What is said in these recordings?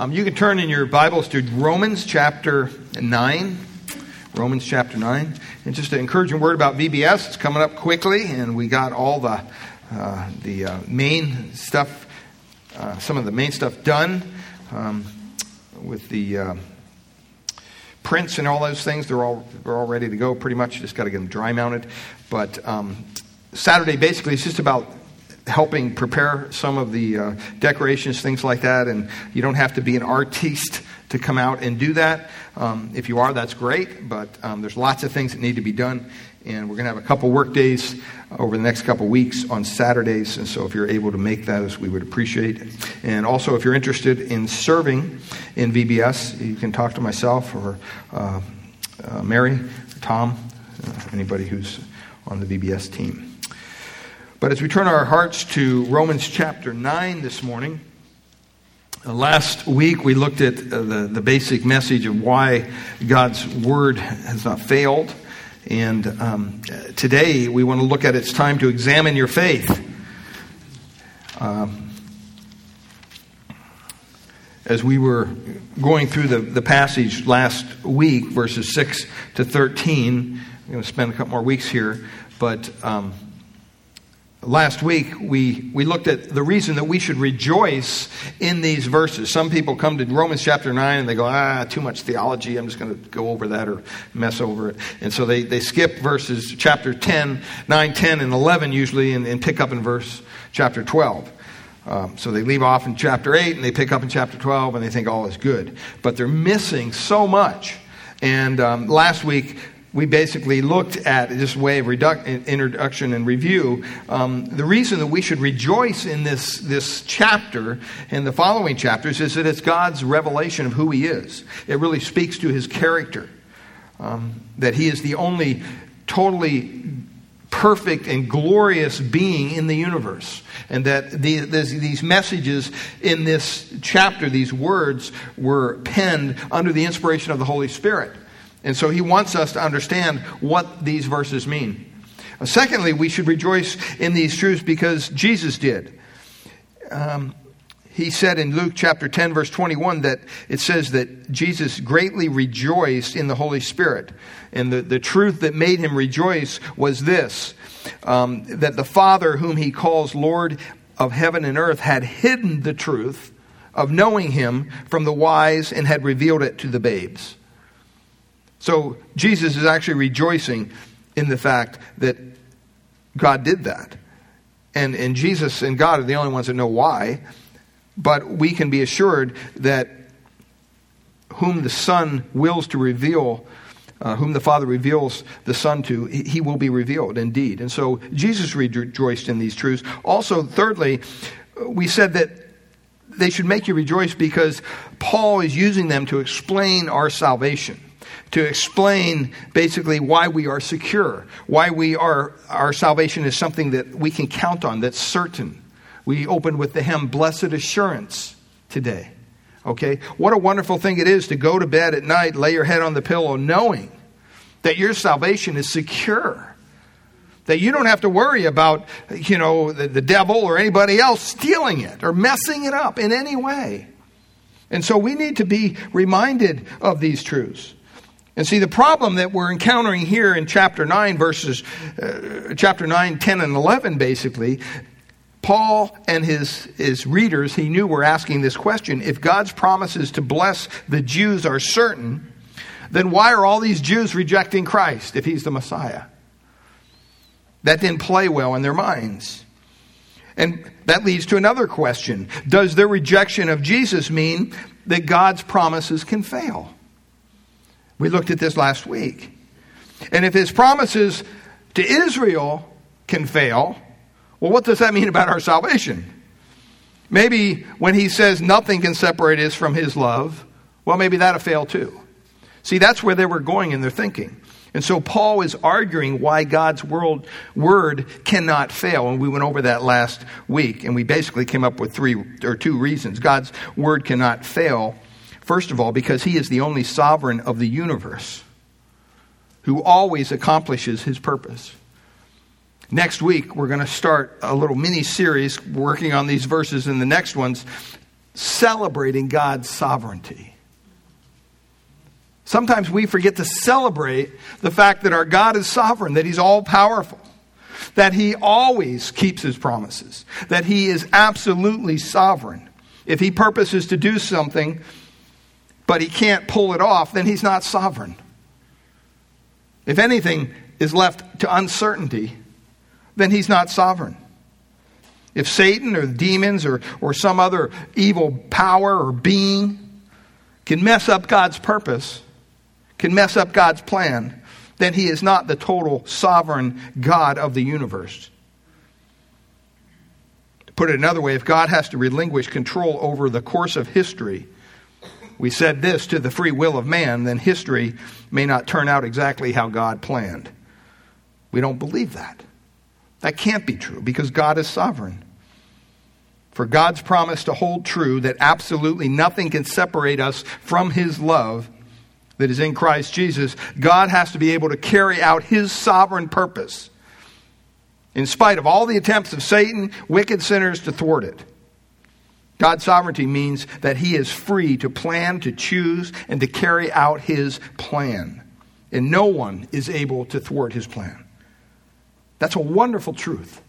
Um, you can turn in your Bibles to Romans chapter 9. Romans chapter 9. And just an encouraging word about VBS. It's coming up quickly, and we got all the, uh, the uh, main stuff, uh, some of the main stuff done um, with the uh, prints and all those things. They're all, they're all ready to go pretty much. Just got to get them dry mounted. But um, Saturday basically is just about helping prepare some of the uh, decorations, things like that. And you don't have to be an artiste to come out and do that. Um, if you are, that's great. But um, there's lots of things that need to be done. And we're going to have a couple work days over the next couple weeks on Saturdays. And so if you're able to make those, we would appreciate it. And also, if you're interested in serving in VBS, you can talk to myself or uh, uh, Mary, Tom, uh, anybody who's on the VBS team. But as we turn our hearts to Romans chapter 9 this morning, uh, last week we looked at uh, the, the basic message of why God's word has not failed. And um, today we want to look at it's time to examine your faith. Um, as we were going through the, the passage last week, verses 6 to 13, I'm going to spend a couple more weeks here, but. Um, Last week, we, we looked at the reason that we should rejoice in these verses. Some people come to Romans chapter 9 and they go, ah, too much theology. I'm just going to go over that or mess over it. And so they, they skip verses chapter 10, 9, 10, and 11 usually and, and pick up in verse chapter 12. Um, so they leave off in chapter 8 and they pick up in chapter 12 and they think all is good. But they're missing so much. And um, last week, we basically looked at this way of redu- introduction and review. Um, the reason that we should rejoice in this, this chapter and the following chapters is that it's God's revelation of who He is. It really speaks to His character. Um, that He is the only totally perfect and glorious being in the universe. And that the, these messages in this chapter, these words, were penned under the inspiration of the Holy Spirit. And so he wants us to understand what these verses mean. Uh, secondly, we should rejoice in these truths because Jesus did. Um, he said in Luke chapter 10, verse 21, that it says that Jesus greatly rejoiced in the Holy Spirit. And the, the truth that made him rejoice was this um, that the Father, whom he calls Lord of heaven and earth, had hidden the truth of knowing him from the wise and had revealed it to the babes. So Jesus is actually rejoicing in the fact that God did that. And, and Jesus and God are the only ones that know why. But we can be assured that whom the Son wills to reveal, uh, whom the Father reveals the Son to, he will be revealed indeed. And so Jesus rejoiced in these truths. Also, thirdly, we said that they should make you rejoice because Paul is using them to explain our salvation to explain basically why we are secure, why we are, our salvation is something that we can count on, that's certain. We opened with the hymn, Blessed Assurance, today. Okay? What a wonderful thing it is to go to bed at night, lay your head on the pillow, knowing that your salvation is secure. That you don't have to worry about, you know, the, the devil or anybody else stealing it or messing it up in any way. And so we need to be reminded of these truths. And see, the problem that we're encountering here in chapter 9, verses, uh, chapter 9, 10, and 11, basically, Paul and his, his readers, he knew were asking this question. If God's promises to bless the Jews are certain, then why are all these Jews rejecting Christ if he's the Messiah? That didn't play well in their minds. And that leads to another question Does their rejection of Jesus mean that God's promises can fail? We looked at this last week. And if his promises to Israel can fail, well, what does that mean about our salvation? Maybe when he says nothing can separate us from his love, well, maybe that'll fail too. See, that's where they were going in their thinking. And so Paul is arguing why God's world, word cannot fail. And we went over that last week. And we basically came up with three or two reasons. God's word cannot fail First of all, because he is the only sovereign of the universe who always accomplishes his purpose. Next week, we're going to start a little mini series working on these verses and the next ones, celebrating God's sovereignty. Sometimes we forget to celebrate the fact that our God is sovereign, that He's all powerful, that He always keeps His promises, that He is absolutely sovereign. If He purposes to do something, but He can't pull it off, then He's not sovereign. If anything is left to uncertainty, then He's not sovereign. If Satan or demons or, or some other evil power or being can mess up God's purpose, can mess up God's plan, then he is not the total sovereign God of the universe. To put it another way, if God has to relinquish control over the course of history, we said this to the free will of man, then history may not turn out exactly how God planned. We don't believe that. That can't be true because God is sovereign. For God's promise to hold true that absolutely nothing can separate us from His love that is in Christ Jesus, God has to be able to carry out His sovereign purpose in spite of all the attempts of Satan, wicked sinners to thwart it. God's sovereignty means that He is free to plan, to choose, and to carry out His plan. And no one is able to thwart His plan. That's a wonderful truth.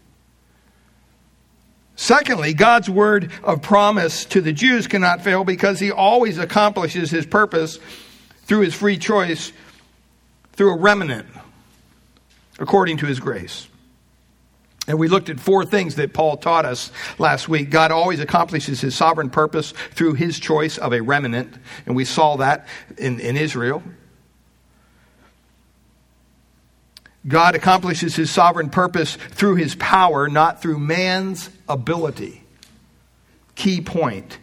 Secondly, God's word of promise to the Jews cannot fail because he always accomplishes his purpose through his free choice through a remnant according to his grace. And we looked at four things that Paul taught us last week. God always accomplishes his sovereign purpose through his choice of a remnant, and we saw that in, in Israel. God accomplishes his sovereign purpose through his power, not through man's ability. Key point.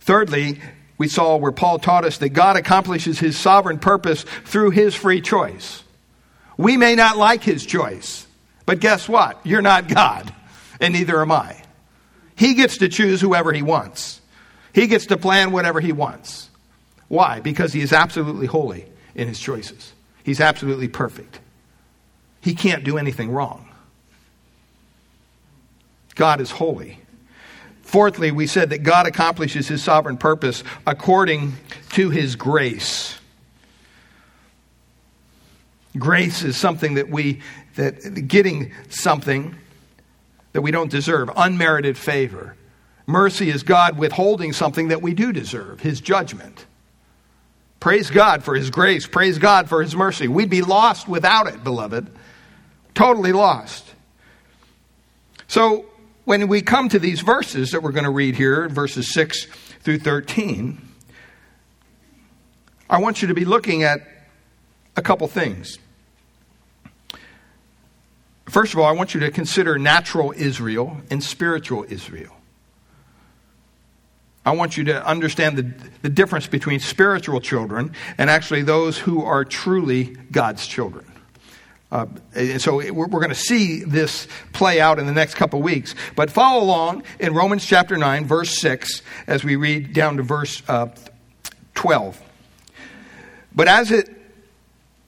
Thirdly, we saw where Paul taught us that God accomplishes his sovereign purpose through his free choice. We may not like his choice, but guess what? You're not God, and neither am I. He gets to choose whoever he wants, he gets to plan whatever he wants. Why? Because he is absolutely holy in his choices. He's absolutely perfect. He can't do anything wrong. God is holy. Fourthly, we said that God accomplishes his sovereign purpose according to his grace. Grace is something that we, that getting something that we don't deserve, unmerited favor. Mercy is God withholding something that we do deserve, his judgment. Praise God for His grace. Praise God for His mercy. We'd be lost without it, beloved. Totally lost. So, when we come to these verses that we're going to read here, verses 6 through 13, I want you to be looking at a couple things. First of all, I want you to consider natural Israel and spiritual Israel. I want you to understand the, the difference between spiritual children and actually those who are truly God's children. Uh, and so we're, we're going to see this play out in the next couple weeks. But follow along in Romans chapter 9, verse 6, as we read down to verse uh, 12. But as it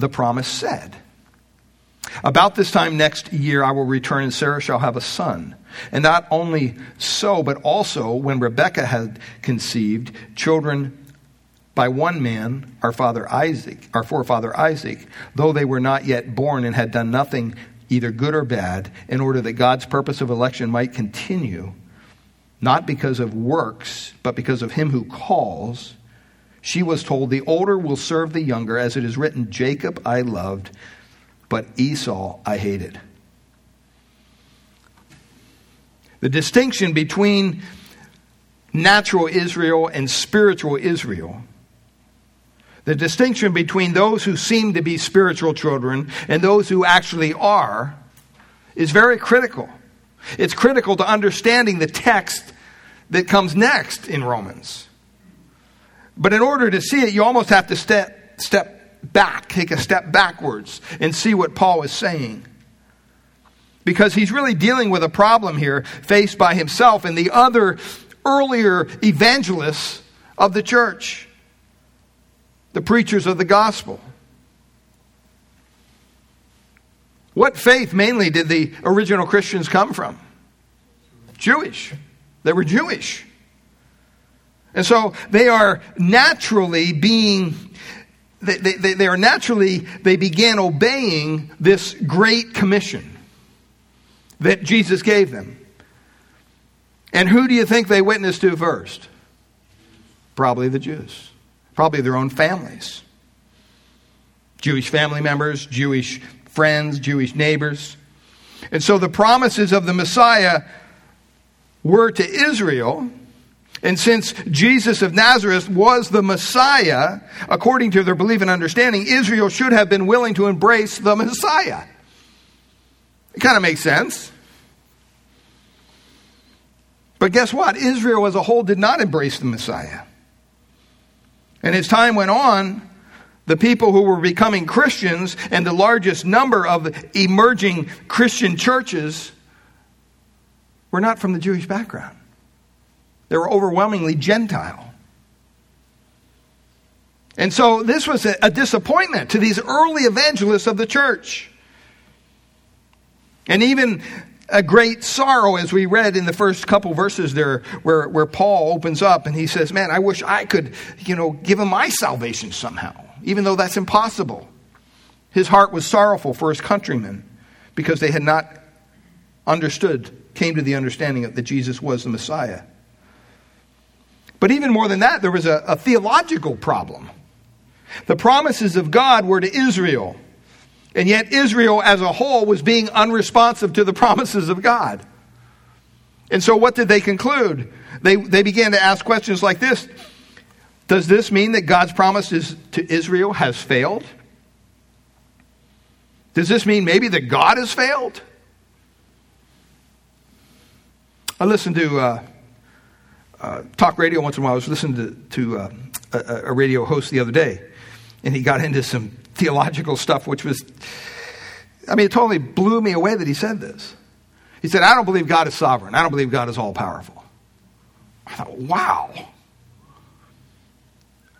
the promise said. About this time next year I will return, and Sarah shall have a son. And not only so, but also when Rebekah had conceived children by one man, our father Isaac, our forefather Isaac, though they were not yet born and had done nothing either good or bad, in order that God's purpose of election might continue, not because of works, but because of him who calls, she was told, The older will serve the younger, as it is written, Jacob I loved, but Esau I hated. The distinction between natural Israel and spiritual Israel, the distinction between those who seem to be spiritual children and those who actually are, is very critical. It's critical to understanding the text that comes next in Romans. But in order to see it, you almost have to step, step back, take a step backwards, and see what Paul is saying. Because he's really dealing with a problem here faced by himself and the other earlier evangelists of the church, the preachers of the gospel. What faith mainly did the original Christians come from? Jewish. They were Jewish. And so they are naturally being, they, they, they are naturally, they began obeying this great commission that Jesus gave them. And who do you think they witnessed to first? Probably the Jews, probably their own families. Jewish family members, Jewish friends, Jewish neighbors. And so the promises of the Messiah were to Israel. And since Jesus of Nazareth was the Messiah, according to their belief and understanding, Israel should have been willing to embrace the Messiah. It kind of makes sense. But guess what? Israel as a whole did not embrace the Messiah. And as time went on, the people who were becoming Christians and the largest number of emerging Christian churches were not from the Jewish background. They were overwhelmingly Gentile. And so this was a, a disappointment to these early evangelists of the church. And even a great sorrow, as we read in the first couple verses there, where, where Paul opens up and he says, Man, I wish I could, you know, give him my salvation somehow, even though that's impossible. His heart was sorrowful for his countrymen because they had not understood, came to the understanding that Jesus was the Messiah. But even more than that, there was a, a theological problem. The promises of God were to Israel, and yet Israel as a whole was being unresponsive to the promises of God. And so, what did they conclude? They, they began to ask questions like this Does this mean that God's promises to Israel has failed? Does this mean maybe that God has failed? I listened to uh, uh, talk radio once in a while. I was listening to, to uh, a, a, radio host the other day, and he got into some theological stuff, which was, I mean, it totally blew me away that he said this. He said, I don't believe God is sovereign. I don't believe God is all powerful. I thought, wow.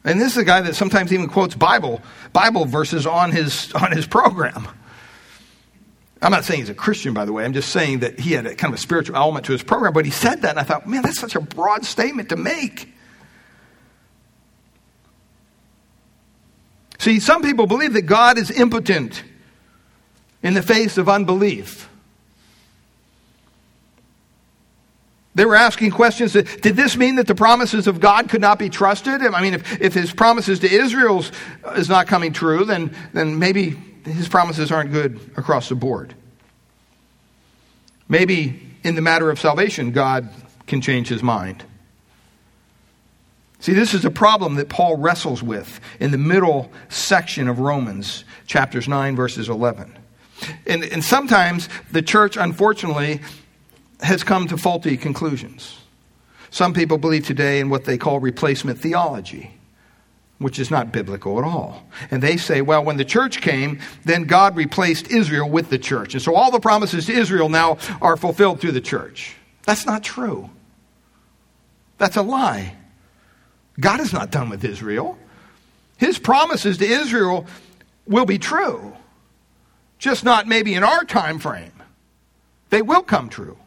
And this is a guy that sometimes even quotes Bible Bible verses on his on his program. I'm not saying he's a Christian, by the way. I'm just saying that he had a kind of a spiritual element to his program. But he said that, and I thought, man, that's such a broad statement to make. See, some people believe that God is impotent in the face of unbelief. They were asking questions. That, did this mean that the promises of God could not be trusted? I mean, if, if his promises to Israel uh, is not coming true, then, then maybe his promises aren't good across the board. Maybe in the matter of salvation, God can change his mind. See, this is a problem that Paul wrestles with in the middle section of Romans, chapters 9, verses 11. And, and sometimes the church, unfortunately, has come to faulty conclusions. Some people believe today in what they call replacement theology which is not biblical at all. And they say, well, when the church came, then God replaced Israel with the church. And so all the promises to Israel now are fulfilled through the church. That's not true. That's a lie. God is not done with Israel. His promises to Israel will be true, just not maybe in our time frame. They will come true.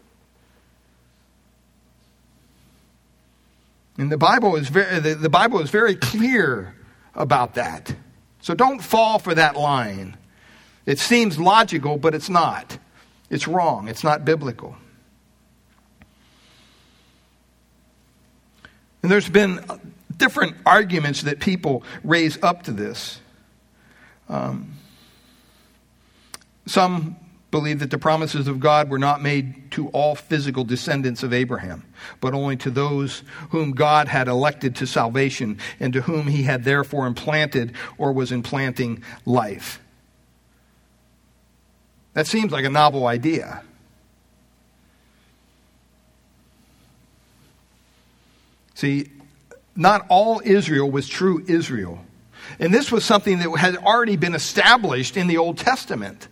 And the Bible is very, the, the Bible is very clear about that. So don't fall for that line. It seems logical, but it's not. It's wrong. It's not biblical. And there's been different arguments that people raise up to this. Um, some believed that the promises of God were not made to all physical descendants of Abraham, but only to those whom God had elected to salvation and to whom he had therefore implanted or was implanting life. That seems like a novel idea. See, not all Israel was true Israel. And this was something that had already been established in the Old Testament.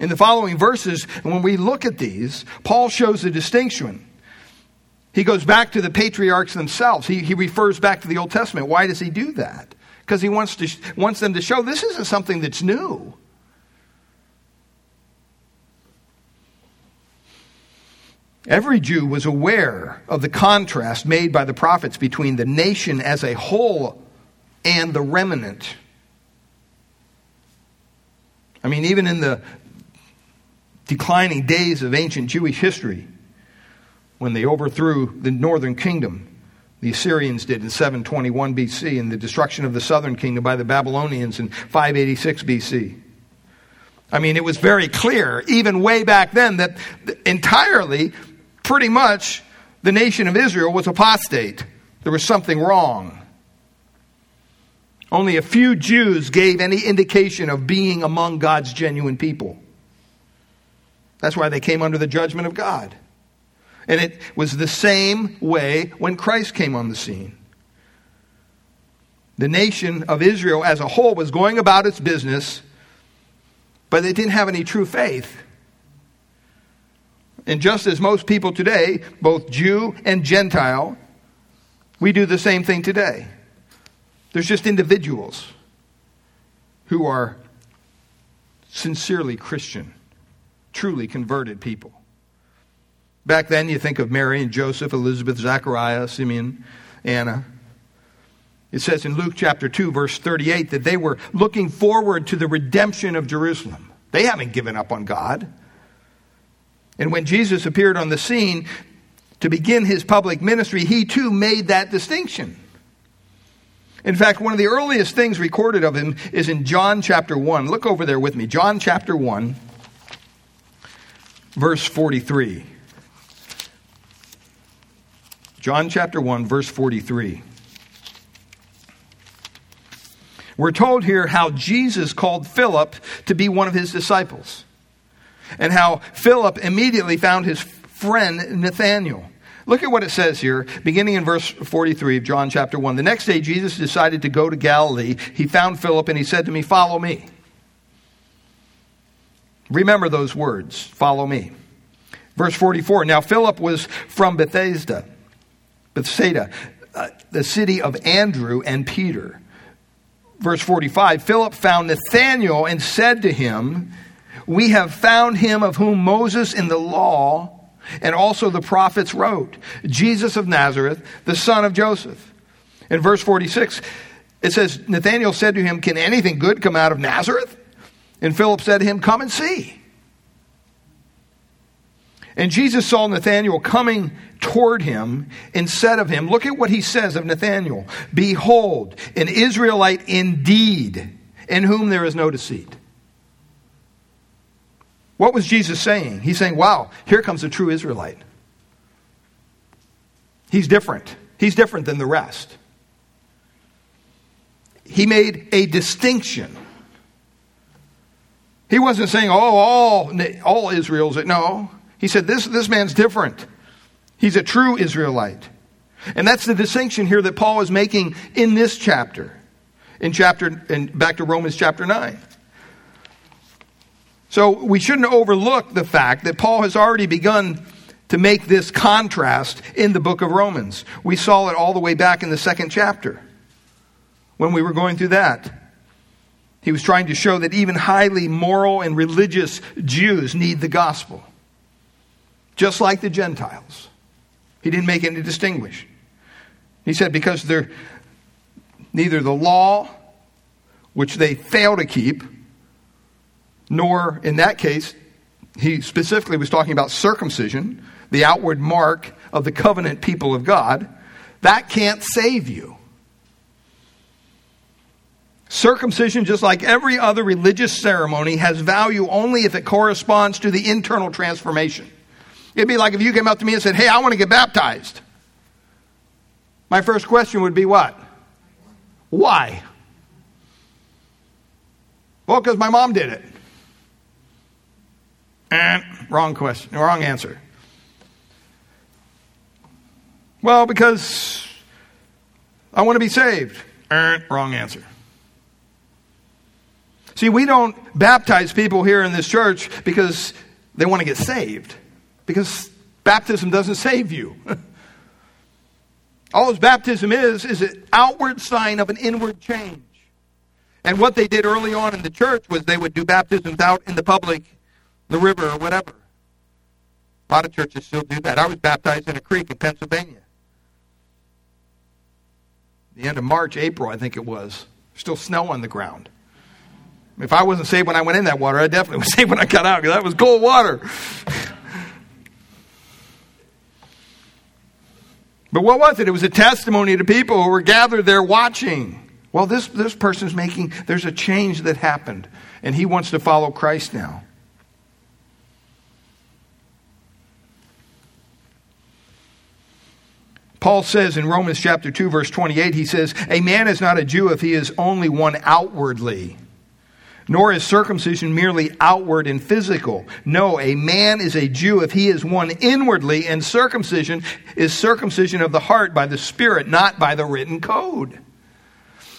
In the following verses, when we look at these, Paul shows a distinction. He goes back to the patriarchs themselves. He, he refers back to the Old Testament. Why does he do that? Because he wants, to, wants them to show this isn't something that's new. Every Jew was aware of the contrast made by the prophets between the nation as a whole and the remnant. I mean, even in the declining days of ancient Jewish history, when they overthrew the northern kingdom, the Assyrians did in 721 BC, and the destruction of the southern kingdom by the Babylonians in 586 BC. I mean, it was very clear, even way back then, that entirely pretty much the nation of Israel was apostate. There was something wrong. Only a few Jews gave any indication of being among God's genuine people. That's why they came under the judgment of God. And it was the same way when Christ came on the scene. The nation of Israel as a whole was going about its business, but they didn't have any true faith. And just as most people today, both Jew and Gentile, we do the same thing today. There's just individuals who are sincerely Christian, truly converted people. Back then, you think of Mary and Joseph, Elizabeth, Zachariah, Simeon, Anna. It says in Luke chapter 2, verse 38, that they were looking forward to the redemption of Jerusalem. They haven't given up on God. And when Jesus appeared on the scene to begin his public ministry, he too made that distinction. In fact, one of the earliest things recorded of him is in John chapter 1. Look over there with me. John chapter 1, verse 43. John chapter 1, verse 43. We're told here how Jesus called Philip to be one of his disciples and how Philip immediately found his friend Nathanael. Look at what it says here, beginning in verse 43 of John chapter 1. The next day, Jesus decided to go to Galilee. He found Philip and he said to me, Follow me. Remember those words, follow me. Verse 44 Now Philip was from Bethsaida, Bethsaida, uh, the city of Andrew and Peter. Verse 45 Philip found Nathanael and said to him, we have found him of whom Moses in the law and also the prophets wrote, Jesus of Nazareth, the son of Joseph. In verse 46, it says, Nathanael said to him, Can anything good come out of Nazareth? And Philip said to him, Come and see. And Jesus saw Nathanael coming toward him and said of him, Look at what he says of Nathanael Behold, an Israelite indeed, in whom there is no deceit. What was Jesus saying? He's saying, wow, here comes a true Israelite. He's different. He's different than the rest. He made a distinction. He wasn't saying, oh, all, all Israel's. No. He said, this, this man's different. He's a true Israelite. And that's the distinction here that Paul is making in this chapter. In chapter, and back to Romans chapter 9. So we shouldn't overlook the fact that Paul has already begun to make this contrast in the book of Romans. We saw it all the way back in the second chapter when we were going through that. He was trying to show that even highly moral and religious Jews need the gospel, just like the Gentiles. He didn't make any distinguish. He said because they're neither the law, which they fail to keep, nor in that case, he specifically was talking about circumcision, the outward mark of the covenant people of God. That can't save you. Circumcision, just like every other religious ceremony, has value only if it corresponds to the internal transformation. It'd be like if you came up to me and said, Hey, I want to get baptized. My first question would be what? Why? Well, because my mom did it. Eh, wrong question, wrong answer. Well, because I want to be saved. Er, wrong answer. See, we don't baptize people here in this church because they want to get saved, because baptism doesn't save you. All baptism is, is an outward sign of an inward change. And what they did early on in the church was they would do baptisms out in the public, the river, or whatever. A lot of churches still do that. I was baptized in a creek in Pennsylvania. The end of March, April, I think it was. Still snow on the ground. If I wasn't saved when I went in that water, I definitely was saved when I got out because that was cold water. but what was it? It was a testimony to people who were gathered there watching. Well, this, this person's making, there's a change that happened, and he wants to follow Christ now. Paul says in Romans chapter 2 verse 28 he says a man is not a Jew if he is only one outwardly nor is circumcision merely outward and physical. No, a man is a Jew if he is one inwardly, and circumcision is circumcision of the heart by the Spirit, not by the written code.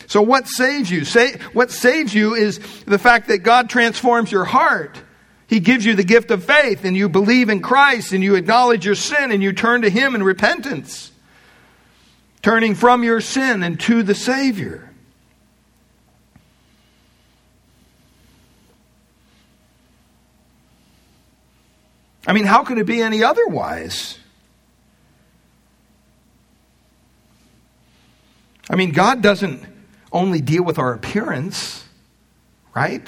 So, what saves you? Say, what saves you is the fact that God transforms your heart. He gives you the gift of faith, and you believe in Christ, and you acknowledge your sin, and you turn to Him in repentance, turning from your sin and to the Savior. I mean, how could it be any otherwise? I mean, God doesn't only deal with our appearance, right?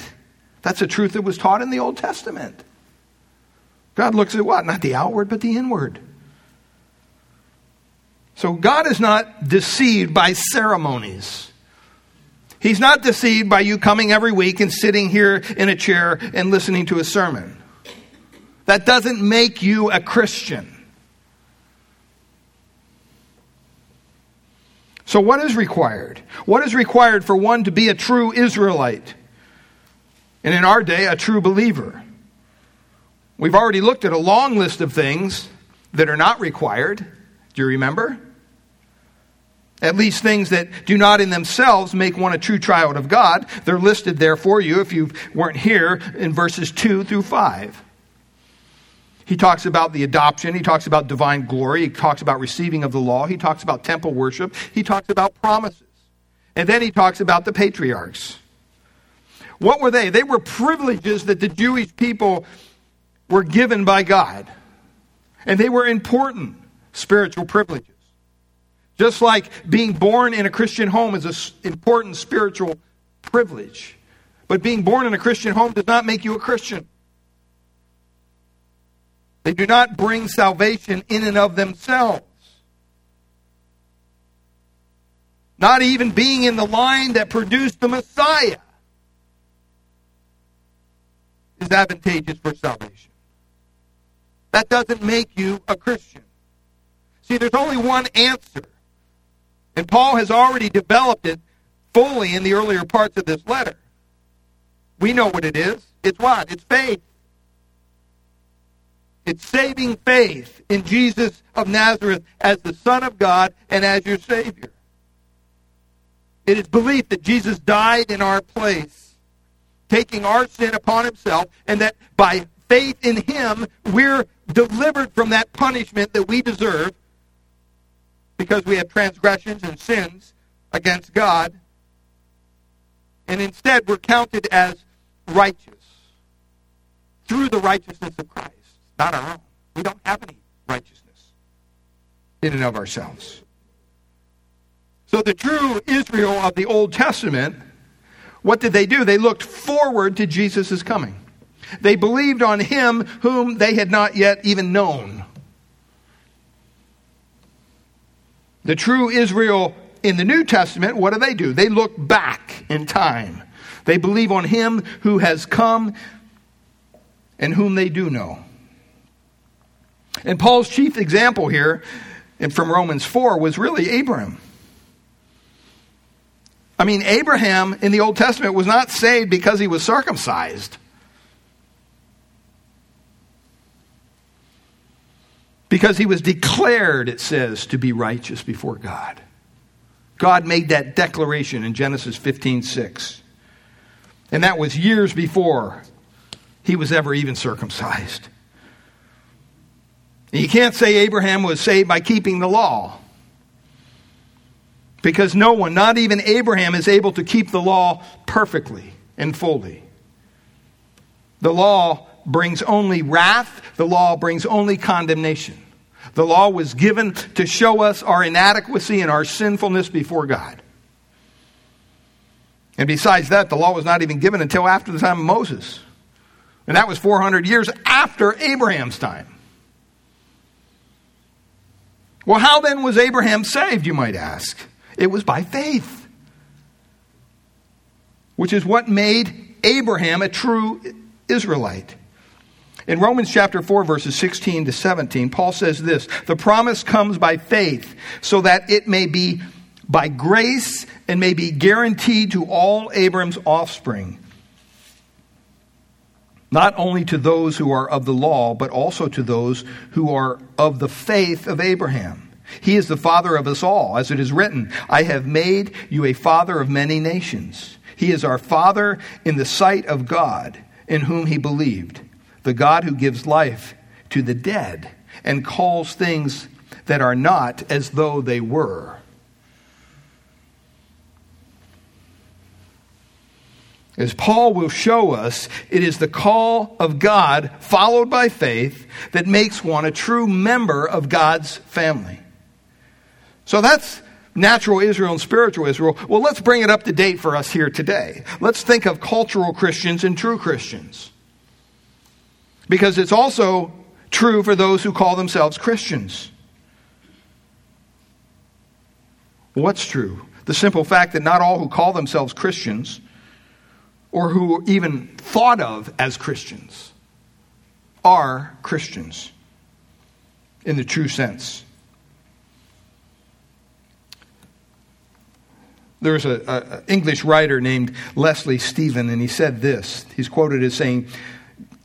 That's a truth that was taught in the Old Testament. God looks at what? Not the outward, but the inward. So God is not deceived by ceremonies. He's not deceived by you coming every week and sitting here in a chair and listening to a sermon. That doesn't make you a Christian. So, what is required? What is required for one to be a true Israelite? And in our day, a true believer? We've already looked at a long list of things that are not required. Do you remember? At least things that do not in themselves make one a true child of God. They're listed there for you if you weren't here in verses 2 through 5. He talks about the adoption. He talks about divine glory. He talks about receiving of the law. He talks about temple worship. He talks about promises. And then he talks about the patriarchs. What were they? They were privileges that the Jewish people were given by God. And they were important spiritual privileges. Just like being born in a Christian home is an important spiritual privilege. But being born in a Christian home does not make you a Christian. They do not bring salvation in and of themselves. Not even being in the line that produced the Messiah is advantageous for salvation. That doesn't make you a Christian. See, there's only one answer. And Paul has already developed it fully in the earlier parts of this letter. We know what it is. It's what? It's faith. It's saving faith in Jesus of Nazareth as the Son of God and as your Savior. It is belief that Jesus died in our place, taking our sin upon himself, and that by faith in him, we're delivered from that punishment that we deserve because we have transgressions and sins against God. And instead, we're counted as righteous through the righteousness of Christ not our own. We don't have any righteousness in and of ourselves. So the true Israel of the Old Testament, what did they do? They looked forward to Jesus' coming. They believed on him whom they had not yet even known. The true Israel in the New Testament, what do they do? They look back in time. They believe on him who has come and whom they do know. And Paul's chief example here from Romans 4 was really Abraham. I mean, Abraham in the Old Testament was not saved because he was circumcised. Because he was declared, it says, to be righteous before God. God made that declaration in Genesis 15 6. And that was years before he was ever even circumcised. You can't say Abraham was saved by keeping the law. Because no one, not even Abraham, is able to keep the law perfectly and fully. The law brings only wrath, the law brings only condemnation. The law was given to show us our inadequacy and our sinfulness before God. And besides that, the law was not even given until after the time of Moses. And that was 400 years after Abraham's time. Well, how then was Abraham saved, you might ask? It was by faith, which is what made Abraham a true Israelite. In Romans chapter 4, verses 16 to 17, Paul says this The promise comes by faith, so that it may be by grace and may be guaranteed to all Abram's offspring. Not only to those who are of the law, but also to those who are of the faith of Abraham. He is the father of us all, as it is written, I have made you a father of many nations. He is our father in the sight of God, in whom he believed, the God who gives life to the dead and calls things that are not as though they were. As Paul will show us, it is the call of God, followed by faith, that makes one a true member of God's family. So that's natural Israel and spiritual Israel. Well, let's bring it up to date for us here today. Let's think of cultural Christians and true Christians. Because it's also true for those who call themselves Christians. What's true? The simple fact that not all who call themselves Christians or who are even thought of as Christians are Christians in the true sense. There's an English writer named Leslie Stephen, and he said this. He's quoted as saying,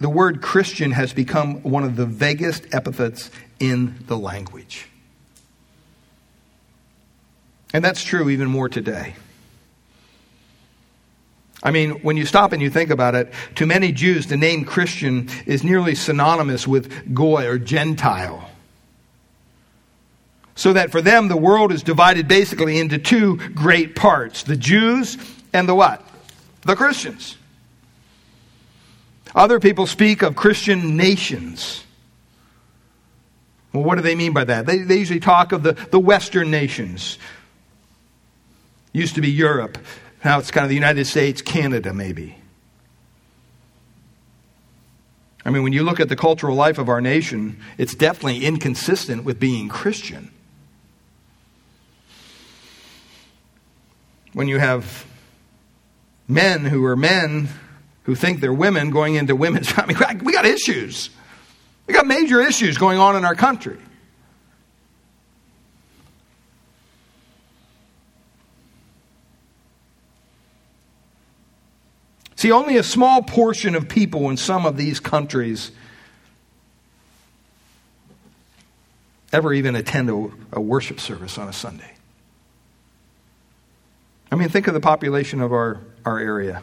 The word Christian has become one of the vaguest epithets in the language. And that's true even more today. I mean, when you stop and you think about it, to many Jews, the name Christian is nearly synonymous with Goy or Gentile. So that for them, the world is divided basically into two great parts the Jews and the what? The Christians. Other people speak of Christian nations. Well, what do they mean by that? They, they usually talk of the, the Western nations. Used to be Europe. Now it's kind of the United States, Canada, maybe. I mean, when you look at the cultural life of our nation, it's definitely inconsistent with being Christian. When you have men who are men who think they're women going into women's, I mean, we got issues. We got major issues going on in our country. See, only a small portion of people in some of these countries ever even attend a, a, worship service on a Sunday. I mean, think of the population of our, our area.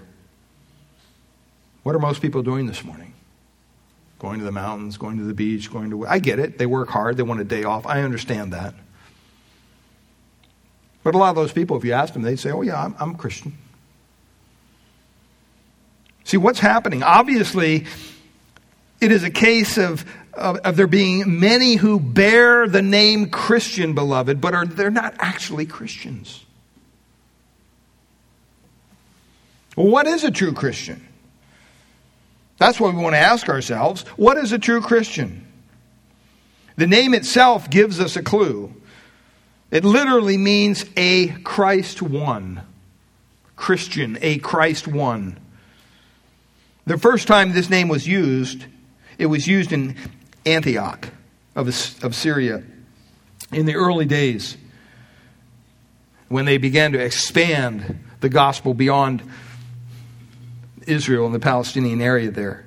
What are most people doing this morning? Going to the mountains, going to the beach, going to. I get it. They work hard. They want a day off. I understand that. But a lot of those people, if you ask them, they'd say, Oh, yeah, I'm, I'm Christian. See, what's happening? Obviously, it is a case of, of, of, there being many who bear the name Christian, beloved, but are, they're not actually Christians. Well, what is a true Christian? That's what we want to ask ourselves. What is a true Christian? The name itself gives us a clue. It literally means a Christ one. Christian, a Christ one. The first time this name was used, it was used in Antioch of, of Syria in the early days when they began to expand the gospel beyond Israel and the Palestinian area there.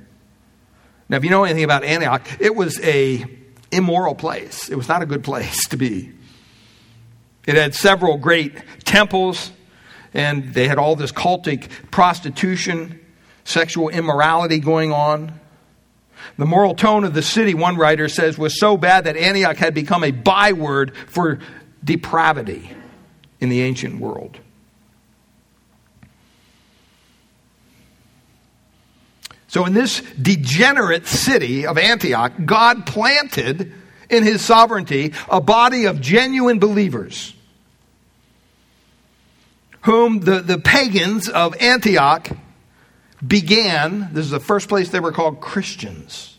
Now, if you know anything about Antioch, it was a immoral place. It was not a good place to be. It had several great temples, and they had all this cultic prostitution, sexual immorality going on. The moral tone of the city, one writer says, was so bad that Antioch had become a byword for depravity in the ancient world. So, in this degenerate city of Antioch, God planted in his sovereignty a body of genuine believers whom the, the pagans of Antioch began. This is the first place they were called Christians.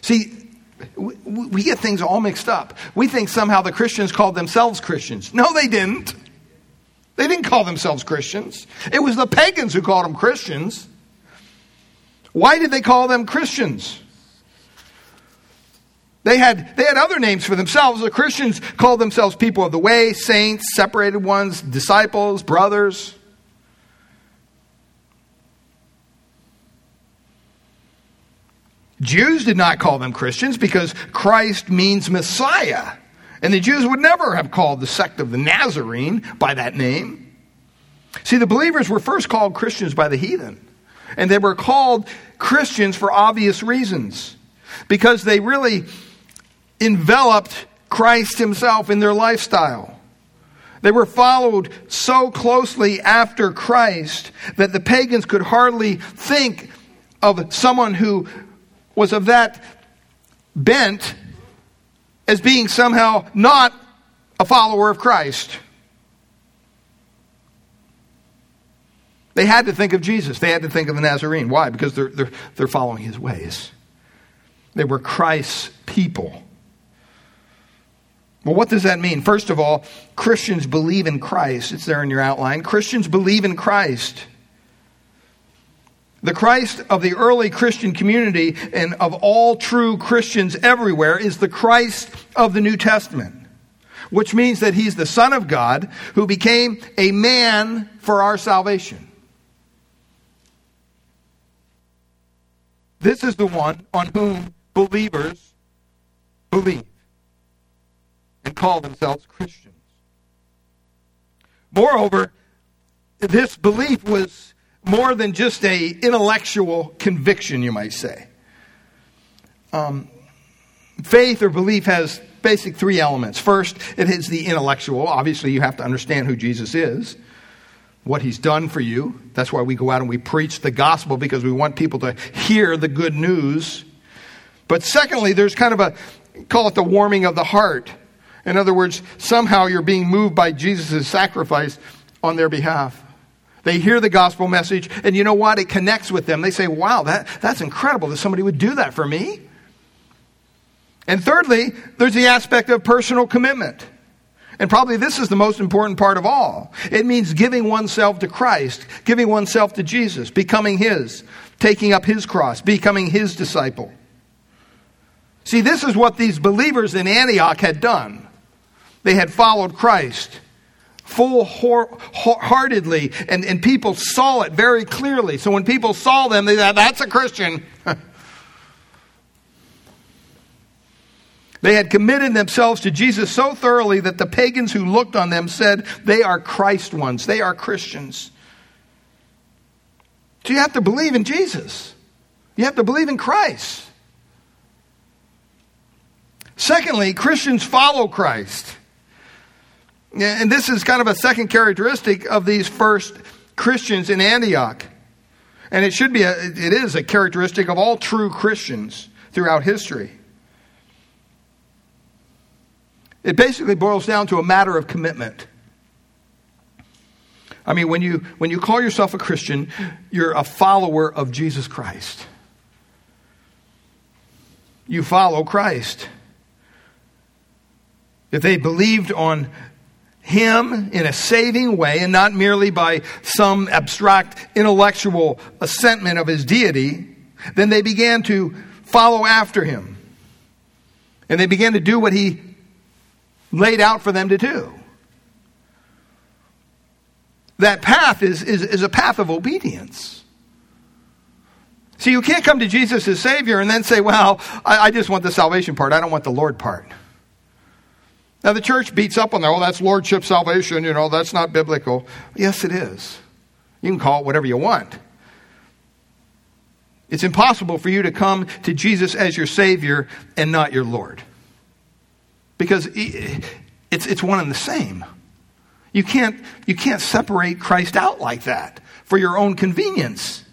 See, we, get things all mixed up. We think somehow the Christians called themselves Christians. No, they didn't. They didn't call themselves Christians. It was the pagans who called them Christians. Why did they call them Christians? They had, they had other names for themselves. The Christians called themselves people of the way, saints, separated ones, disciples, brothers. Jews did not call them Christians because Christ means Messiah. And the Jews would never have called the sect of the Nazarene by that name. See, the believers were first called Christians by the heathen. And they were called Christians for obvious reasons. Because they really enveloped Christ himself in their lifestyle. They were followed so closely after Christ that the pagans could hardly think of someone who was of that bent as being somehow not a follower of Christ. They had to think of Jesus. They had to think of the Nazarene. Why? Because they're, they're, they're following his ways. They were Christ's people. Well, what does that mean? First of all, Christians believe in Christ. It's there in your outline. Christians believe in Christ. The Christ of the early Christian community and of all true Christians everywhere is the Christ of the New Testament, which means that he's the Son of God who became a man for our salvation. This is the one on whom believers believe and call themselves Christians. Moreover, this belief was more than just a intellectual conviction, you might say. Um, faith or belief has basic three elements. First, it is the intellectual. Obviously, you have to understand who Jesus is, what he's done for you. That's why we go out and we preach the gospel because we want people to hear the good news. But secondly, there's kind of a call it the warming of the heart. In other words, somehow you're being moved by Jesus' sacrifice on their behalf. They hear the gospel message, and you know what? It connects with them. They say, wow, that, that's incredible that somebody would do that for me. And thirdly, there's the aspect of personal commitment. And probably this is the most important part of all. It means giving oneself to Christ, giving oneself to Jesus, becoming His, taking up His cross, becoming His disciple. See, this is what these believers in Antioch had done. They had followed Christ full heartedly, and, and people saw it very clearly. So when people saw them, they thought, that's a Christian. they had committed themselves to Jesus so thoroughly that the pagans who looked on them said, they are Christ ones, they are Christians. So you have to believe in Jesus, you have to believe in Christ. Secondly, Christians follow Christ. And this is kind of a second characteristic of these first Christians in Antioch. And it should be, a, it is a characteristic of all true Christians throughout history. It basically boils down to a matter of commitment. I mean, when you, when you call yourself a Christian, you're a follower of Jesus Christ. You follow Christ. If they believed on him in a saving way and not merely by some abstract intellectual assentment of his deity, then they began to follow after him. And they began to do what he laid out for them to do. That path is, is, is a path of obedience. See, you can't come to Jesus as Savior and then say, well, I, I just want the salvation part. I don't want the Lord part. Now, the church beats up on that. Oh, that's Lordship salvation. You know, that's not biblical. Yes, it is. You can call it whatever you want. It's impossible for you to come to Jesus as your Savior and not your Lord. Because it's, it's one and the same. You can't, you can't separate Christ out like that for your own convenience.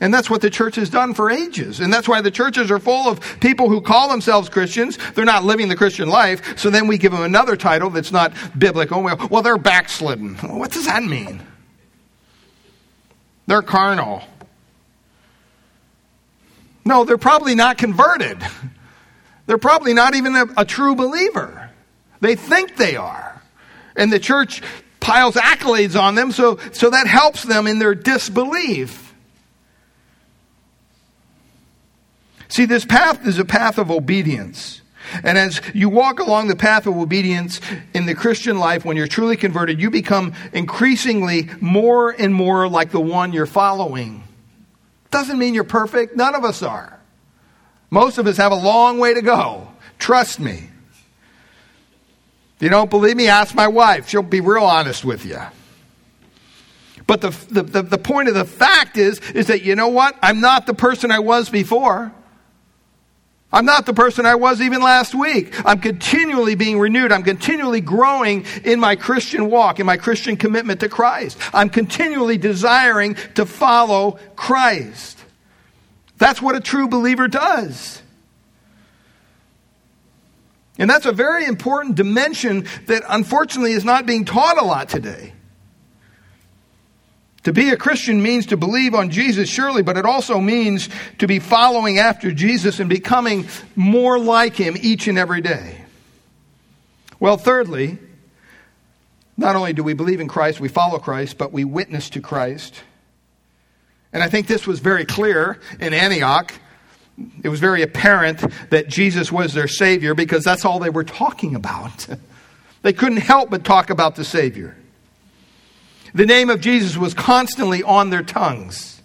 And that's what the church has done for ages. And that's why the churches are full of people who call themselves Christians. They're not living the Christian life. So then we give them another title that's not biblical. Well, they're backslidden. What does that mean? They're carnal. No, they're probably not converted. They're probably not even a, a true believer. They think they are. And the church piles accolades on them, so, so that helps them in their disbelief. See, this path is a path of obedience. And as you walk along the path of obedience in the Christian life, when you're truly converted, you become increasingly more and more like the one you're following. Doesn't mean you're perfect. None of us are. Most of us have a long way to go. Trust me. If you don't believe me, ask my wife. She'll be real honest with you. But the, the, the, point of the fact is, is that you know what? I'm not the person I was before. I'm not the person I was even last week. I'm continually being renewed. I'm continually growing in my Christian walk, in my Christian commitment to Christ. I'm continually desiring to follow Christ. That's what a true believer does. And that's a very important dimension that unfortunately is not being taught a lot today. To be a Christian means to believe on Jesus, surely, but it also means to be following after Jesus and becoming more like him each and every day. Well, thirdly, not only do we believe in Christ, we follow Christ, but we witness to Christ. And I think this was very clear in Antioch. It was very apparent that Jesus was their Savior because that's all they were talking about. they couldn't help but talk about the Savior. The name of Jesus was constantly on their tongues.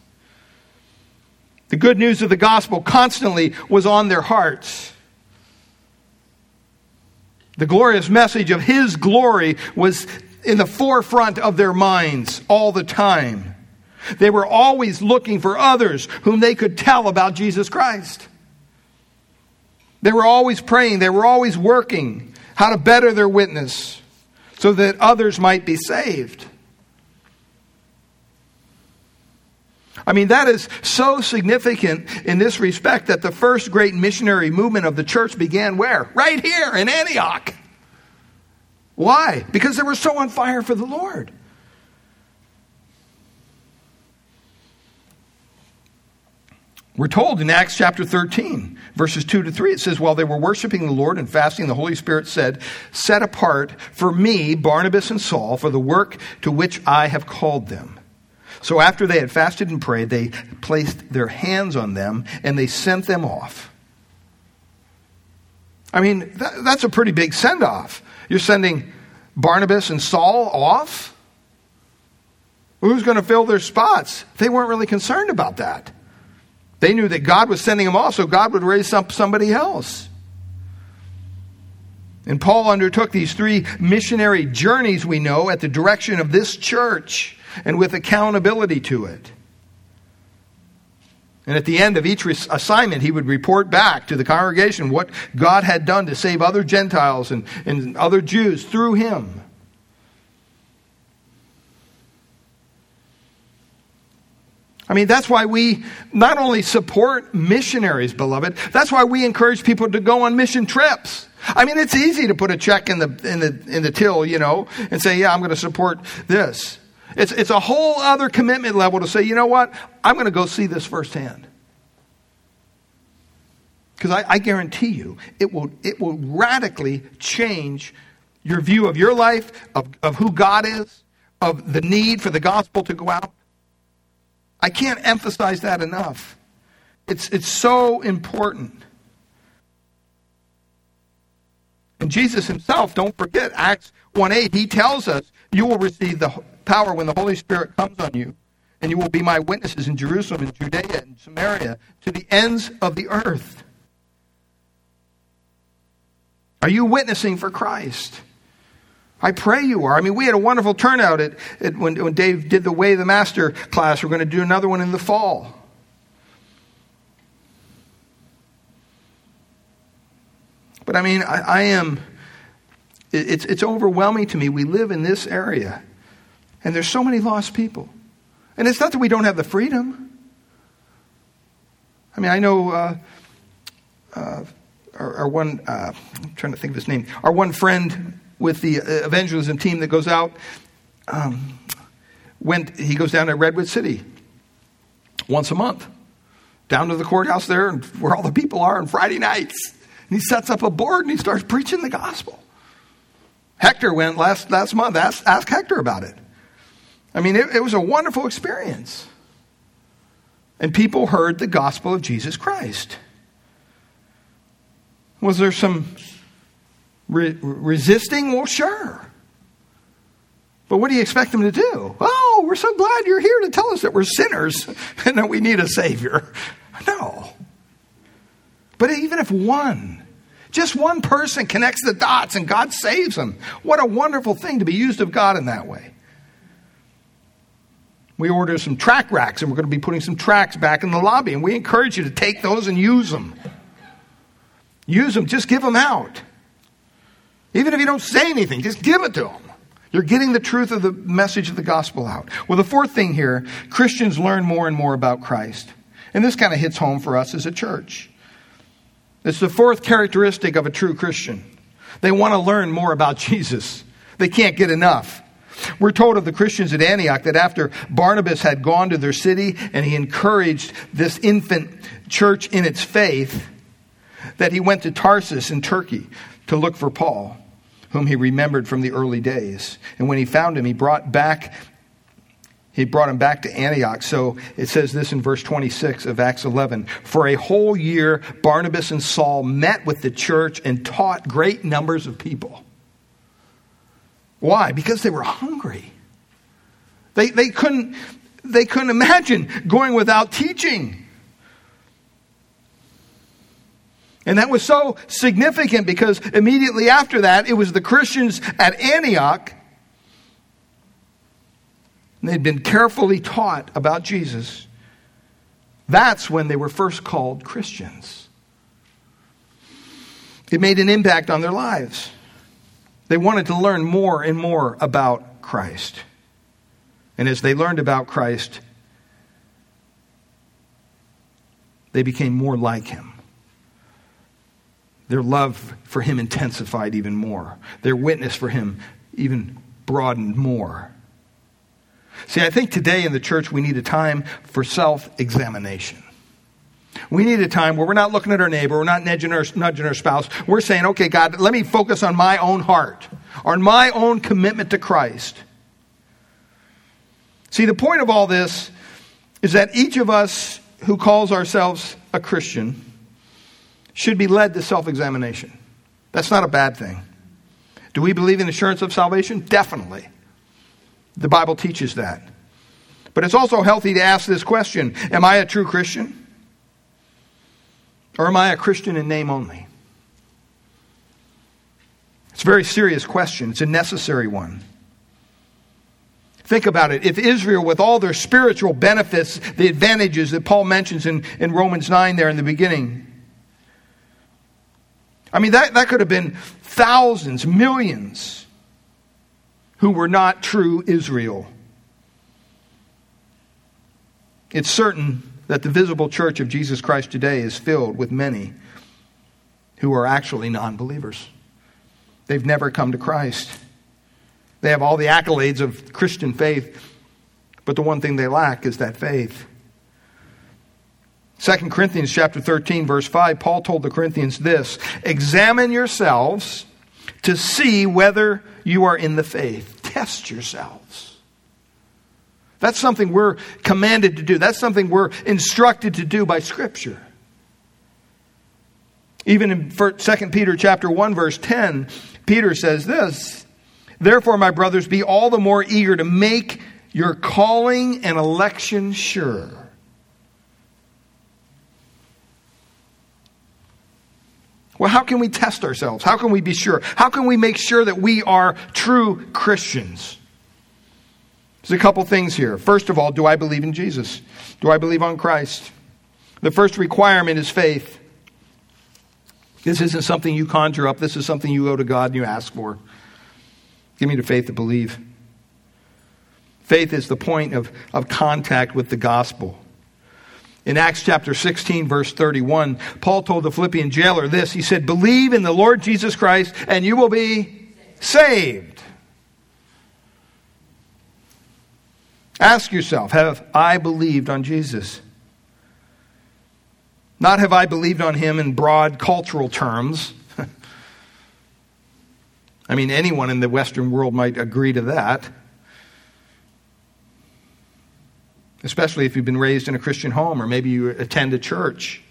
The good news of the gospel constantly was on their hearts. The glorious message of His glory was in the forefront of their minds all the time. They were always looking for others whom they could tell about Jesus Christ. They were always praying, they were always working how to better their witness so that others might be saved. I mean, that is so significant in this respect that the first great missionary movement of the church began where? Right here in Antioch. Why? Because they were so on fire for the Lord. We're told in Acts chapter 13, verses 2 to 3, it says, While they were worshiping the Lord and fasting, the Holy Spirit said, Set apart for me Barnabas and Saul for the work to which I have called them. So after they had fasted and prayed, they placed their hands on them and they sent them off. I mean, that, that's a pretty big send off. You're sending Barnabas and Saul off? Who's going to fill their spots? They weren't really concerned about that. They knew that God was sending them off, so God would raise up somebody else. And Paul undertook these three missionary journeys, we know, at the direction of this church and with accountability to it. And at the end of each assignment, he would report back to the congregation what God had done to save other Gentiles and, and other Jews through him. I mean, that's why we not only support missionaries, beloved, that's why we encourage people to go on mission trips. I mean, it's easy to put a check in the, in the, in the till, you know, and say, yeah, I'm going to support this. It's, it's a whole other commitment level to say, you know what? I'm going to go see this firsthand. Because I, I, guarantee you, it will, it will radically change your view of your life, of, of who God is, of the need for the gospel to go out. I can't emphasize that enough. It's, it's so important. And Jesus himself, don't forget, Acts 1 8, he tells us, you will receive the power when the Holy Spirit comes on you. And you will be my witnesses in Jerusalem, in Judea, and Samaria, to the ends of the earth. Are you witnessing for Christ? I pray you are. I mean, we had a wonderful turnout at, at when, when Dave did the Way the Master class. We're going to do another one in the fall. But I mean, I, I am, it's, it's overwhelming to me. We live in this area, and there's so many lost people. And it's not that we don't have the freedom. I mean, I know uh, uh, our, our, one, uh, I'm trying to think of his name, our one friend with the uh, evangelism team that goes out. Um, went, he goes down to Redwood City once a month, down to the courthouse there and where all the people are on Friday nights. And he sets up a board and he starts preaching the gospel. Hector went last, last month. Ask, ask Hector about it. I mean, it, it was a wonderful experience. And people heard the gospel of Jesus Christ. Was there some Re- resisting? Well, sure. But what do you expect them to do? Oh, we're so glad you're here to tell us that we're sinners and that we need a Savior. No. But even if one, just one person connects the dots and God saves them, what a wonderful thing to be used of God in that way. We ordered some track racks and we're going to be putting some tracks back in the lobby, and we encourage you to take those and use them. Use them, just give them out. Even if you don't say anything, just give it to them. You're getting the truth of the message of the gospel out. Well, the fourth thing here Christians learn more and more about Christ. And this kind of hits home for us as a church. It's the fourth characteristic of a true Christian. They want to learn more about Jesus, they can't get enough. We're told of the Christians at Antioch that after Barnabas had gone to their city and he encouraged this infant church in its faith, that he went to Tarsus in Turkey to look for Paul whom he remembered from the early days. And when he found him, he brought back he brought him back to Antioch. So it says this in verse 26 of Acts 11. For a whole year, Barnabas and Saul met with the church and taught great numbers of people. Why? Because they were hungry. They, they, couldn't, they couldn't imagine going without teaching. And that was so significant because immediately after that, it was the Christians at Antioch. They'd been carefully taught about Jesus. That's when they were first called Christians. It made an impact on their lives. They wanted to learn more and more about Christ. And as they learned about Christ, they became more like him. Their love for him intensified even more. Their witness for him even broadened more. See, I think today in the church we need a time for self examination. We need a time where we're not looking at our neighbor, we're not nudging our, nudging our spouse. We're saying, okay, God, let me focus on my own heart, on my own commitment to Christ. See, the point of all this is that each of us who calls ourselves a Christian should be led to self examination. That's not a bad thing. Do we believe in assurance of salvation? Definitely. The Bible teaches that. But it's also healthy to ask this question Am I a true Christian? Or am I a Christian in name only? It's a very serious question. It's a necessary one. Think about it. If Israel, with all their spiritual benefits, the advantages that Paul mentions in, in Romans 9 there in the beginning, I mean, that, that could have been thousands, millions who were not true Israel. It's certain that the visible church of Jesus Christ today is filled with many who are actually non believers. They've never come to Christ. They have all the accolades of Christian faith, but the one thing they lack is that faith. 2 Corinthians chapter 13 verse 5 Paul told the Corinthians this, examine yourselves to see whether you are in the faith. Test yourselves. That's something we're commanded to do. That's something we're instructed to do by scripture. Even in 2 Peter chapter 1 verse 10, Peter says this, Therefore, my brothers, be all the more eager to make your calling and election sure? Well, how can we test ourselves? How can we be sure? How can we make sure that we are true Christians? There's a couple things here. First of all, do I believe in Jesus? Do I believe on Christ? The first requirement is faith. This isn't something you conjure up. This is something you go to God and you ask for. Give me the faith to believe. Faith is the point of, of contact with the gospel. In Acts chapter 16, verse 31, Paul told the Philippian jailer this. He said, Believe in the Lord Jesus Christ, and you will be saved. Ask yourself, have I believed on Jesus? Not have I believed on him in broad cultural terms. I mean, anyone in the Western world might agree to that. especially if you've been raised in a Christian home or maybe you attend a church.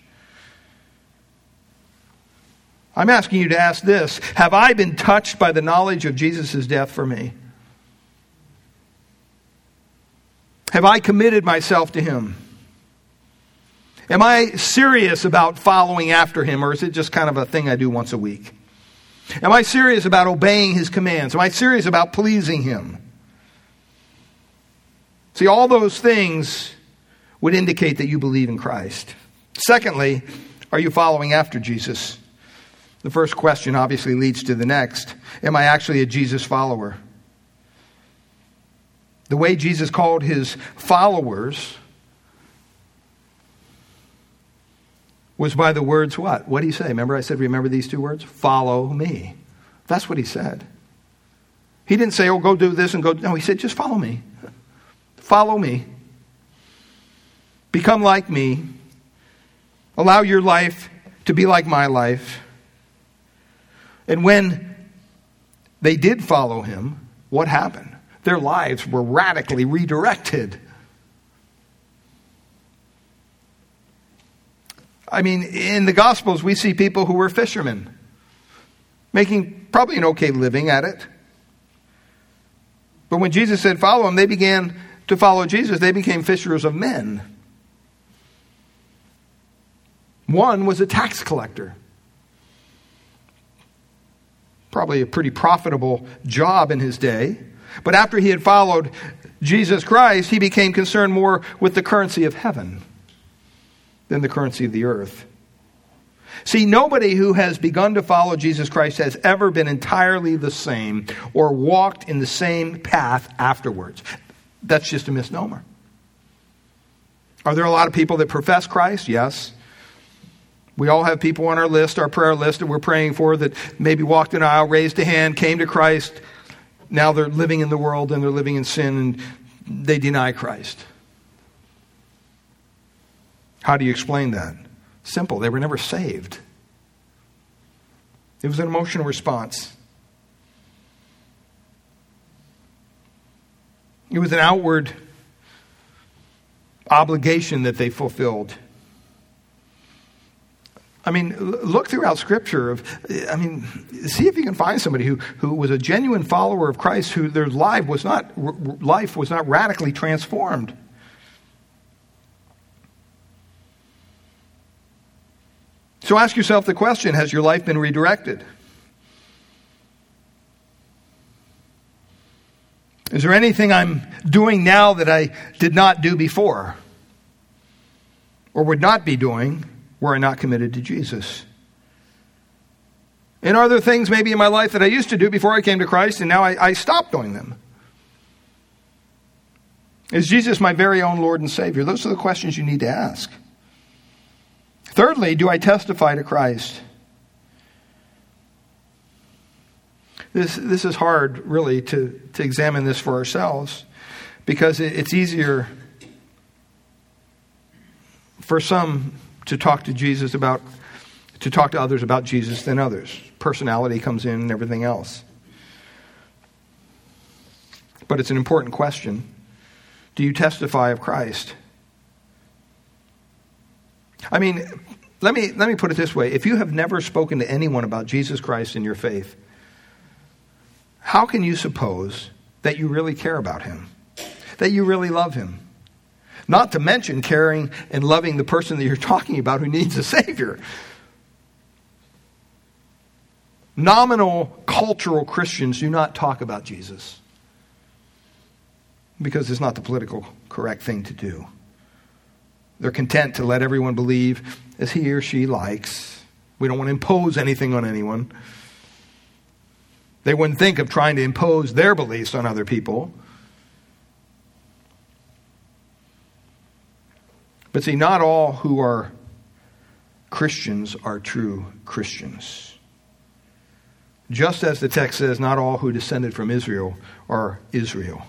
I'm asking you to ask this Have I been touched by the knowledge of Jesus' death for me? Have I committed myself to Him? Am I serious about following after Him, or is it just kind of a thing I do once a week? Am I serious about obeying His commands? Am I serious about pleasing Him? See, all those things would indicate that you believe in Christ. Secondly, are you following after Jesus? The first question obviously leads to the next. Am I actually a Jesus follower? The way Jesus called his followers was by the words what? What did he say? Remember I said, remember these two words? Follow me. That's what he said. He didn't say, oh, go do this and go. No, he said, just follow me. Follow me. Become like me. Allow your life to be like my life. And when they did follow him, what happened? Their lives were radically redirected. I mean, in the Gospels, we see people who were fishermen, making probably an okay living at it. But when Jesus said, Follow him, they began to follow Jesus, they became fishers of men. One was a tax collector. Probably a pretty profitable job in his day. But after he had followed Jesus Christ, he became concerned more with the currency of heaven than the currency of the earth. See, nobody who has begun to follow Jesus Christ has ever been entirely the same or walked in the same path afterwards. That's just a misnomer. Are there a lot of people that profess Christ? Yes. We all have people on our list, our prayer list, that we're praying for that maybe walked an aisle, raised a hand, came to Christ. Now they're living in the world and they're living in sin and they deny Christ. How do you explain that? Simple. They were never saved. It was an emotional response. It was an outward obligation that they fulfilled. I mean, look throughout Scripture. Of, I mean, see if you can find somebody who, who was a genuine follower of Christ, who their life was not life was not radically transformed. So ask yourself the question: Has your life been redirected? Is there anything I'm doing now that I did not do before? Or would not be doing were I not committed to Jesus? And are there things maybe in my life that I used to do before I came to Christ and now I, I stopped doing them? Is Jesus my very own Lord and Savior? Those are the questions you need to ask. Thirdly, do I testify to Christ? This, this is hard, really, to, to examine this for ourselves because it, it's easier for some to talk to Jesus about, to talk to others about Jesus than others. Personality comes in and everything else. But it's an important question. Do you testify of Christ? I mean, let me, let me put it this way. If you have never spoken to anyone about Jesus Christ in your faith, how can you suppose that you really care about him? that you really love him. Not to mention caring and loving the person that you're talking about who needs a Savior. Nominal cultural Christians do not talk about Jesus because it's not the political correct thing to do. They're content to let everyone believe as he or she likes. We don't want to impose anything on anyone. They wouldn't think of trying to impose their beliefs on other people. But see, not all who are Christians are true Christians. Just as the text says, not all who descended from Israel are Israel.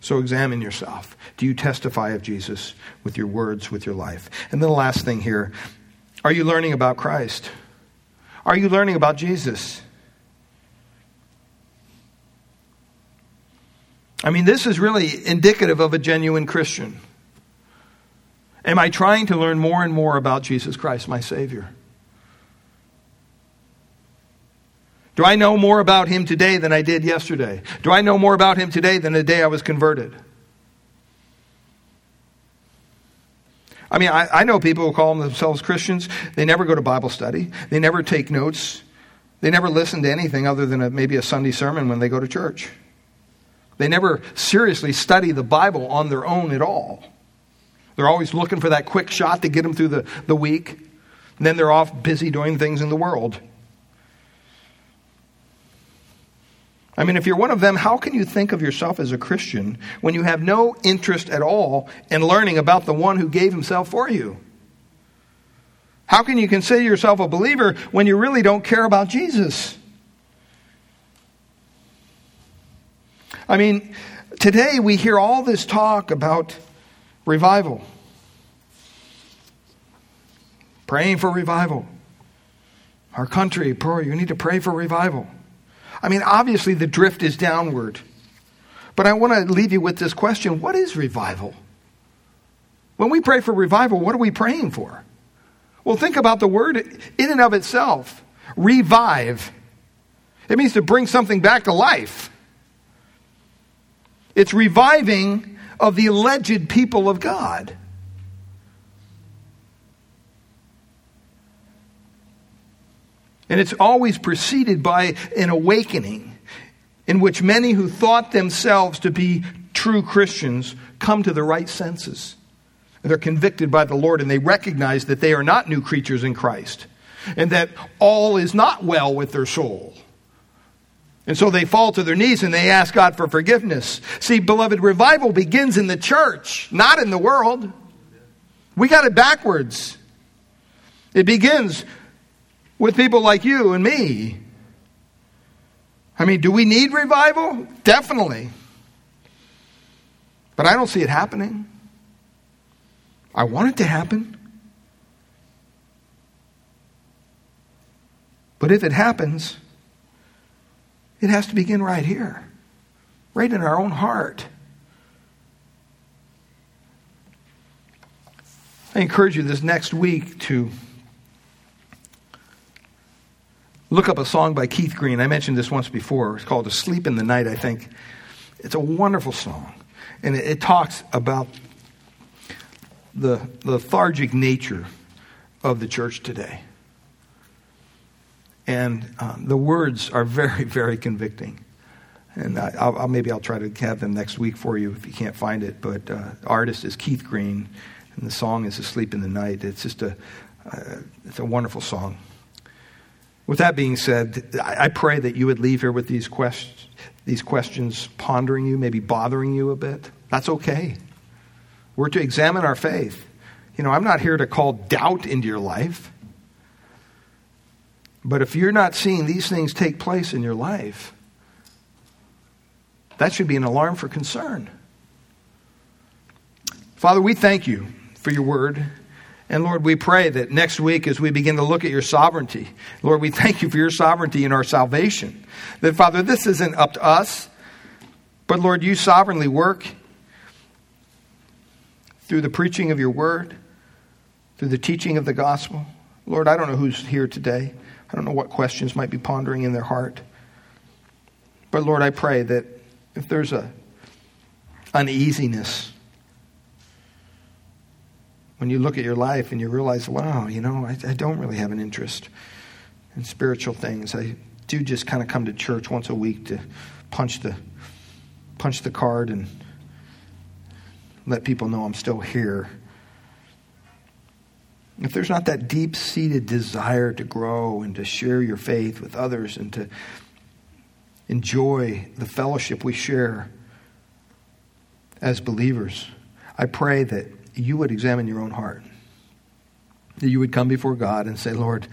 So examine yourself. Do you testify of Jesus with your words, with your life? And then the last thing here are you learning about Christ? Are you learning about Jesus? I mean, this is really indicative of a genuine Christian. Am I trying to learn more and more about Jesus Christ, my Savior? Do I know more about him today than I did yesterday? Do I know more about him today than the day I was converted? I mean, I, I know people who call themselves Christians. They never go to Bible study, they never take notes, they never listen to anything other than a, maybe a Sunday sermon when they go to church. They never seriously study the Bible on their own at all. They're always looking for that quick shot to get them through the, the week. And then they're off busy doing things in the world. I mean, if you're one of them, how can you think of yourself as a Christian when you have no interest at all in learning about the one who gave himself for you? How can you consider yourself a believer when you really don't care about Jesus? I mean, today we hear all this talk about revival, praying for revival. Our country, pray, you need to pray for revival. I mean, obviously the drift is downward. But I want to leave you with this question What is revival? When we pray for revival, what are we praying for? Well, think about the word in and of itself revive. It means to bring something back to life. It's reviving of the alleged people of God. And it's always preceded by an awakening in which many who thought themselves to be true Christians come to the right senses. They're convicted by the Lord and they recognize that they are not new creatures in Christ and that all is not well with their soul. And so they fall to their knees and they ask God for forgiveness. See, beloved, revival begins in the church, not in the world. We got it backwards. It begins with people like you and me. I mean, do we need revival? Definitely. But I don't see it happening. I want it to happen. But if it happens, it has to begin right here, right in our own heart. I encourage you this next week to Look up a song by Keith Green. I mentioned this once before. It's called Asleep in the Night, I think. It's a wonderful song. And it, it talks about the lethargic nature of the church today. And uh, the words are very, very convicting. And I, will maybe I'll try to have them next week for you if you can't find it. But uh, artist is Keith Green, and the song is "Asleep in the Night." It's just a, uh, it's a wonderful song. With that being said, I pray that you would leave here with these questions, these questions pondering you, maybe bothering you a bit. That's okay. We're to examine our faith. You know, I'm not here to call doubt into your life. But if you're not seeing these things take place in your life, that should be an alarm for concern. Father, we thank you for your word. And Lord, we pray that next week, as we begin to look at your sovereignty, Lord, we thank you for your sovereignty in our salvation. That, Father, this isn't up to us, but Lord, you sovereignly work through the preaching of your word, through the teaching of the gospel. Lord, I don't know who's here today. I don't know what questions might be pondering in their heart. But Lord, I pray that if there's a, uneasiness. When you look at your life and you realize, wow, you know, I, I don't really have an interest in spiritual things. I do just kind of come to church once a week to punch the punch the card and let people know I'm still here. If there's not that deep seated desire to grow and to share your faith with others and to enjoy the fellowship we share as believers, I pray that you would examine your own heart. That you would come before God and say, Lord,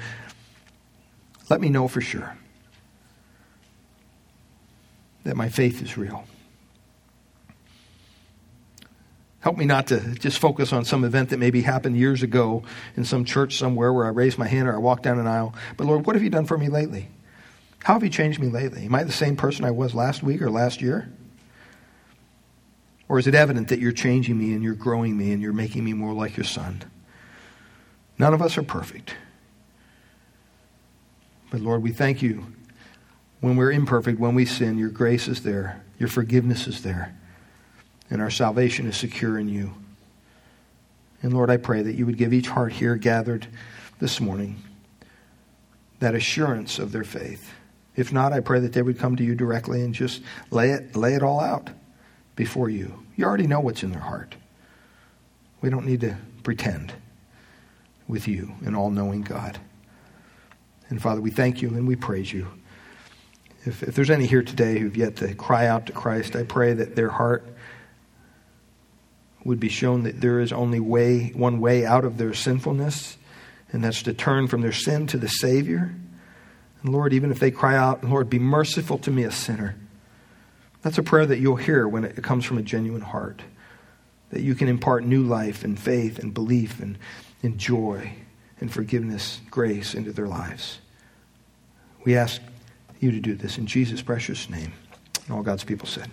let me know for sure that my faith is real. Help me not to just focus on some event that maybe happened years ago in some church somewhere where I raised my hand or I walked down an aisle. But Lord, what have you done for me lately? How have you changed me lately? Am I the same person I was last week or last year? Or is it evident that you're changing me and you're growing me and you're making me more like your son? None of us are perfect. But Lord, we thank you when we're imperfect, when we sin, your grace is there, your forgiveness is there and our salvation is secure in you. And Lord, I pray that you would give each heart here gathered this morning that assurance of their faith. If not, I pray that they would come to you directly and just lay it, lay it all out before you. You already know what's in their heart. We don't need to pretend with you, an all knowing God. And Father, we thank you and we praise you. If, if there's any here today who've yet to cry out to Christ, I pray that their heart would be shown that there is only way, one way out of their sinfulness, and that's to turn from their sin to the Savior. And Lord, even if they cry out, Lord, be merciful to me, a sinner, that's a prayer that you'll hear when it comes from a genuine heart. That you can impart new life and faith and belief and, and joy and forgiveness, grace into their lives. We ask you to do this in Jesus' precious name. And all God's people said.